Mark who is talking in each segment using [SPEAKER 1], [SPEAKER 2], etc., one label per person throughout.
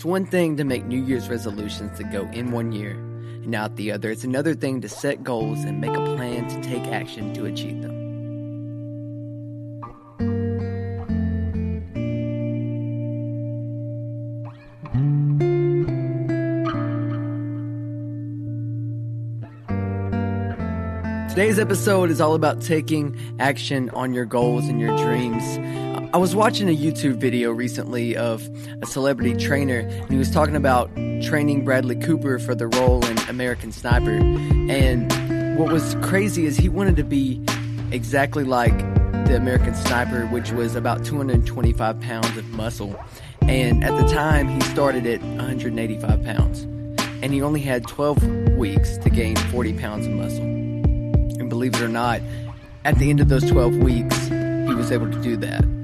[SPEAKER 1] It's one thing to make New Year's resolutions that go in one year and out the other. It's another thing to set goals and make a plan to take action to achieve them. Today's episode is all about taking action on your goals and your dreams. I was watching a YouTube video recently of a celebrity trainer, and he was talking about training Bradley Cooper for the role in American Sniper. And what was crazy is he wanted to be exactly like the American Sniper, which was about 225 pounds of muscle. And at the time, he started at 185 pounds. And he only had 12 weeks to gain 40 pounds of muscle And believe it or not, at the end of those 12 weeks, he was able to do that.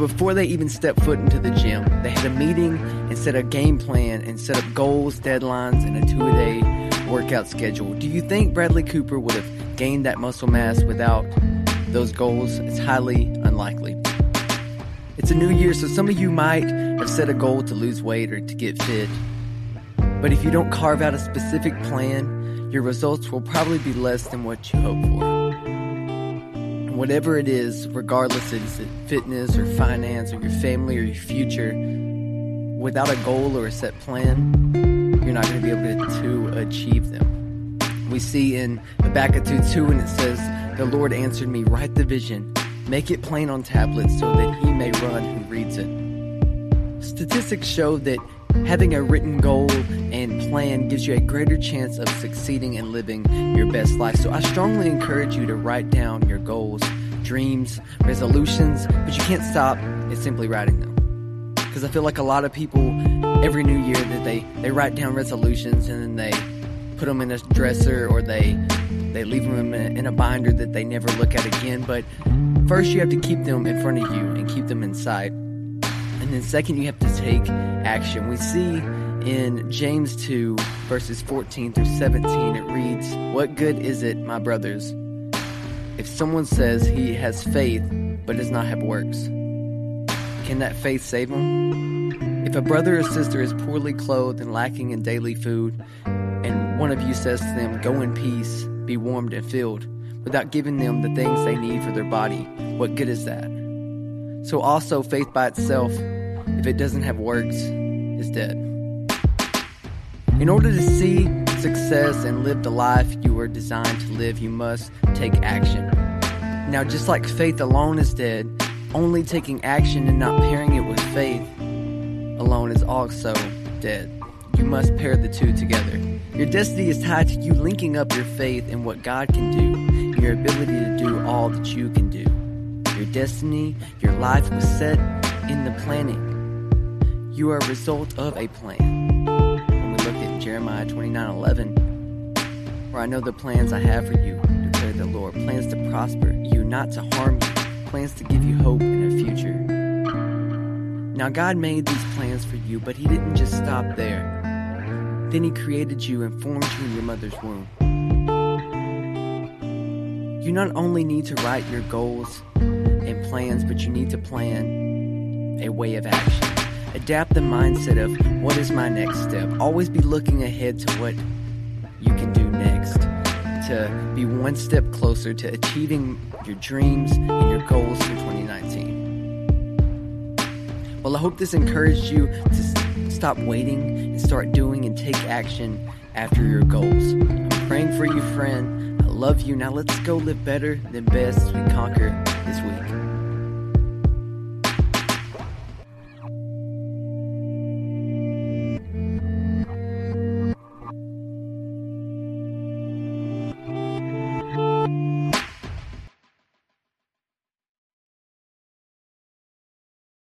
[SPEAKER 1] Before they even stepped foot into the gym, they had a meeting and set a game plan and set up goals, deadlines, and a two a day workout schedule. Do you think Bradley Cooper would have gained that muscle mass without those goals? It's highly unlikely. It's a new year, so some of you might have set a goal to lose weight or to get fit. But if you don't carve out a specific plan your results will probably be less than what you hope for. Whatever it is, regardless if it's fitness or finance or your family or your future, without a goal or a set plan, you're not going to be able to, to achieve them. We see in Habakkuk 2 2, and it says, The Lord answered me, Write the vision, make it plain on tablets so that he may run who reads it. Statistics show that Having a written goal and plan gives you a greater chance of succeeding and living your best life. So I strongly encourage you to write down your goals, dreams, resolutions, but you can't stop at simply writing them. Because I feel like a lot of people every new year that they, they write down resolutions and then they put them in a dresser or they they leave them in a, in a binder that they never look at again. But first, you have to keep them in front of you and keep them in sight. And then, second, you have to take action. We see in James 2, verses 14 through 17, it reads, What good is it, my brothers, if someone says he has faith but does not have works? Can that faith save him? If a brother or sister is poorly clothed and lacking in daily food, and one of you says to them, Go in peace, be warmed and filled, without giving them the things they need for their body, what good is that? So also faith by itself if it doesn't have works, is dead. In order to see success and live the life you were designed to live, you must take action. Now, just like faith alone is dead, only taking action and not pairing it with faith alone is also dead. You must pair the two together. Your destiny is tied to you linking up your faith in what God can do and your ability to do all that you can do. Your destiny, your life was set in the planning. You are a result of a plan. When we look at Jeremiah 29 11, where I know the plans I have for you, declared the Lord plans to prosper you, not to harm you, plans to give you hope in a future. Now, God made these plans for you, but He didn't just stop there. Then He created you and formed you in your mother's womb. You not only need to write your goals and plans, but you need to plan a way of action. Adapt the mindset of what is my next step. Always be looking ahead to what you can do next. To be one step closer to achieving your dreams and your goals for 2019. Well, I hope this encouraged you to stop waiting and start doing and take action after your goals. I'm praying for you, friend. I love you. Now let's go live better than best we conquer this week.